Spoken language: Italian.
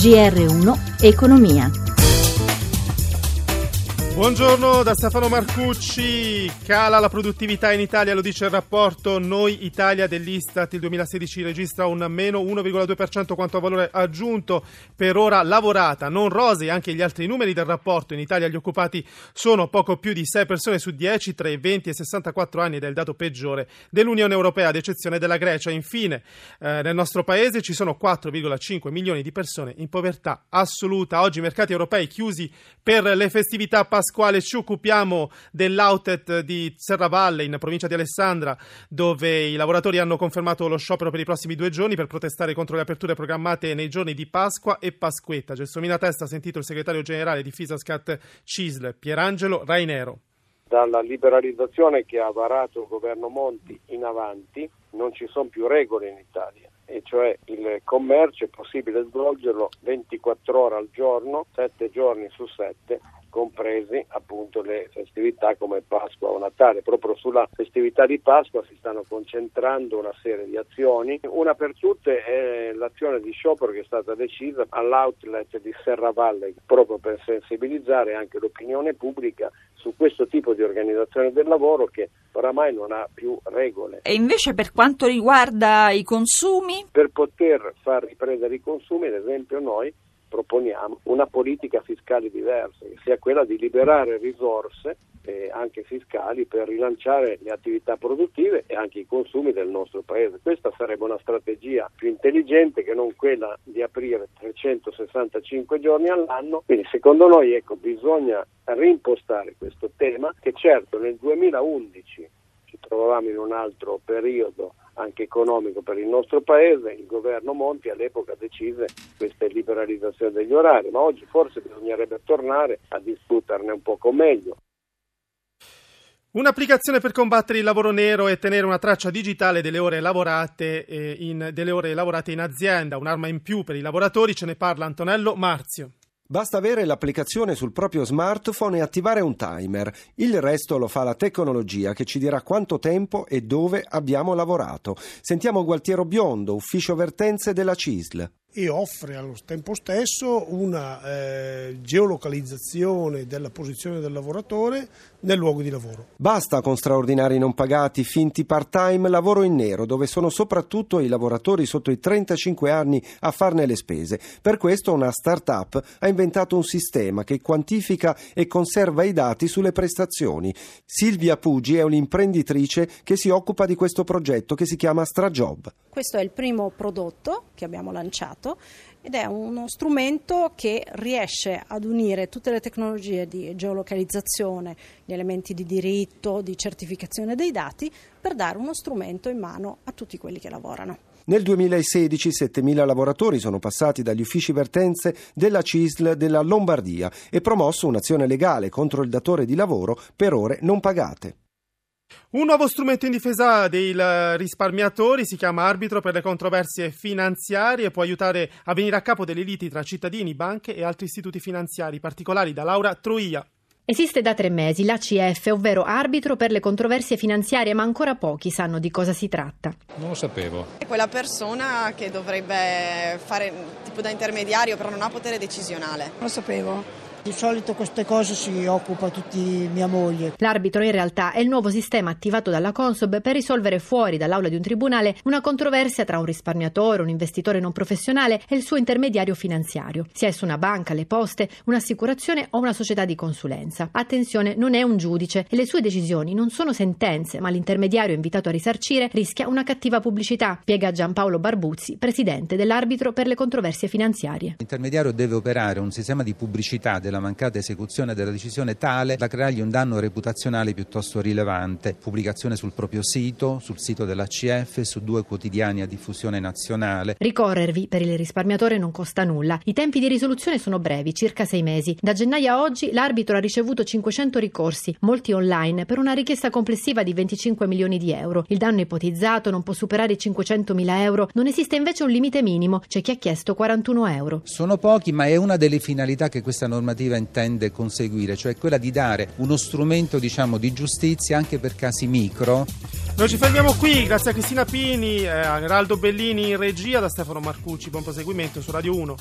GR1 Economia. Buongiorno da Stefano Marcucci. Cala la produttività in Italia, lo dice il rapporto Noi Italia dell'Istat. Il 2016 registra un meno 1,2% quanto a valore aggiunto per ora lavorata. Non rosei anche gli altri numeri del rapporto. In Italia gli occupati sono poco più di 6 persone su 10 tra i 20 e i 64 anni ed è il dato peggiore dell'Unione Europea, ad eccezione della Grecia. Infine, eh, nel nostro paese ci sono 4,5 milioni di persone in povertà assoluta. Oggi i mercati europei chiusi per le festività pasquali Pasquale ci occupiamo dell'outet di Serravalle in provincia di Alessandra dove i lavoratori hanno confermato lo sciopero per i prossimi due giorni per protestare contro le aperture programmate nei giorni di Pasqua e Pasquetta. Gelsomina Testa ha sentito il segretario generale di Fisascat CISL Pierangelo Rainero dalla liberalizzazione che ha varato il governo Monti in avanti non ci sono più regole in Italia e cioè il commercio è possibile svolgerlo 24 ore al giorno, 7 giorni su 7 compresi appunto le festività come Pasqua o Natale. Proprio sulla festività di Pasqua si stanno concentrando una serie di azioni. Una per tutte è l'azione di sciopero che è stata decisa all'outlet di Serravalle proprio per sensibilizzare anche l'opinione pubblica su questo tipo di organizzazione del lavoro che oramai non ha più regole. E invece per quanto riguarda i consumi? Per poter far riprendere i consumi, ad esempio noi proponiamo una politica fiscale diversa, che sia quella di liberare risorse eh, anche fiscali per rilanciare le attività produttive e anche i consumi del nostro paese. Questa sarebbe una strategia più intelligente che non quella di aprire 365 giorni all'anno. Quindi secondo noi ecco, bisogna reimpostare questo tema che certo nel 2011 ci trovavamo in un altro periodo anche economico per il nostro paese, il governo Monti all'epoca decise questa liberalizzazione degli orari, ma oggi forse bisognerebbe tornare a discuterne un poco meglio. Un'applicazione per combattere il lavoro nero e tenere una traccia digitale delle ore lavorate, eh, in, delle ore lavorate in azienda, un'arma in più per i lavoratori, ce ne parla Antonello Marzio. Basta avere l'applicazione sul proprio smartphone e attivare un timer. Il resto lo fa la tecnologia che ci dirà quanto tempo e dove abbiamo lavorato. Sentiamo Gualtiero Biondo, ufficio vertenze della CISL e offre allo tempo stesso una eh, geolocalizzazione della posizione del lavoratore nel luogo di lavoro. Basta con straordinari non pagati, finti part-time, lavoro in nero, dove sono soprattutto i lavoratori sotto i 35 anni a farne le spese. Per questo una start-up ha inventato un sistema che quantifica e conserva i dati sulle prestazioni. Silvia Pugi è un'imprenditrice che si occupa di questo progetto che si chiama Strajob. Questo è il primo prodotto che abbiamo lanciato ed è uno strumento che riesce ad unire tutte le tecnologie di geolocalizzazione, gli elementi di diritto, di certificazione dei dati per dare uno strumento in mano a tutti quelli che lavorano. Nel 2016 7.000 lavoratori sono passati dagli uffici vertenze della CISL della Lombardia e promosso un'azione legale contro il datore di lavoro per ore non pagate. Un nuovo strumento in difesa dei risparmiatori si chiama arbitro per le controversie finanziarie e può aiutare a venire a capo delle liti tra cittadini, banche e altri istituti finanziari. Particolari da Laura Troia. Esiste da tre mesi l'ACF, ovvero arbitro per le controversie finanziarie, ma ancora pochi sanno di cosa si tratta. Non lo sapevo. È quella persona che dovrebbe fare tipo da intermediario, però non ha potere decisionale. Non lo sapevo. Di solito queste cose si occupa tutti mia moglie. L'arbitro in realtà è il nuovo sistema attivato dalla Consob per risolvere fuori dall'aula di un tribunale una controversia tra un risparmiatore, un investitore non professionale e il suo intermediario finanziario, sia esso una banca, le poste, un'assicurazione o una società di consulenza. Attenzione, non è un giudice e le sue decisioni non sono sentenze, ma l'intermediario invitato a risarcire rischia una cattiva pubblicità, spiega Giampaolo Barbuzzi, presidente dell'arbitro per le controversie finanziarie. L'intermediario deve operare un sistema di pubblicità della mancata esecuzione della decisione tale da creargli un danno reputazionale piuttosto rilevante. Pubblicazione sul proprio sito, sul sito dell'ACF su due quotidiani a diffusione nazionale. Ricorrervi per il risparmiatore non costa nulla. I tempi di risoluzione sono brevi, circa sei mesi. Da gennaio a oggi l'arbitro ha ricevuto 500 ricorsi, molti online, per una richiesta complessiva di 25 milioni di euro. Il danno ipotizzato non può superare i 500 mila euro. Non esiste invece un limite minimo. C'è chi ha chiesto 41 euro. Sono pochi, ma è una delle finalità che questa normativa normativa intende conseguire, cioè quella di dare uno strumento diciamo, di giustizia anche per casi micro. Noi ci fermiamo qui, grazie a Cristina Pini, a Geraldo Bellini in regia, da Stefano Marcucci, buon proseguimento su Radio 1.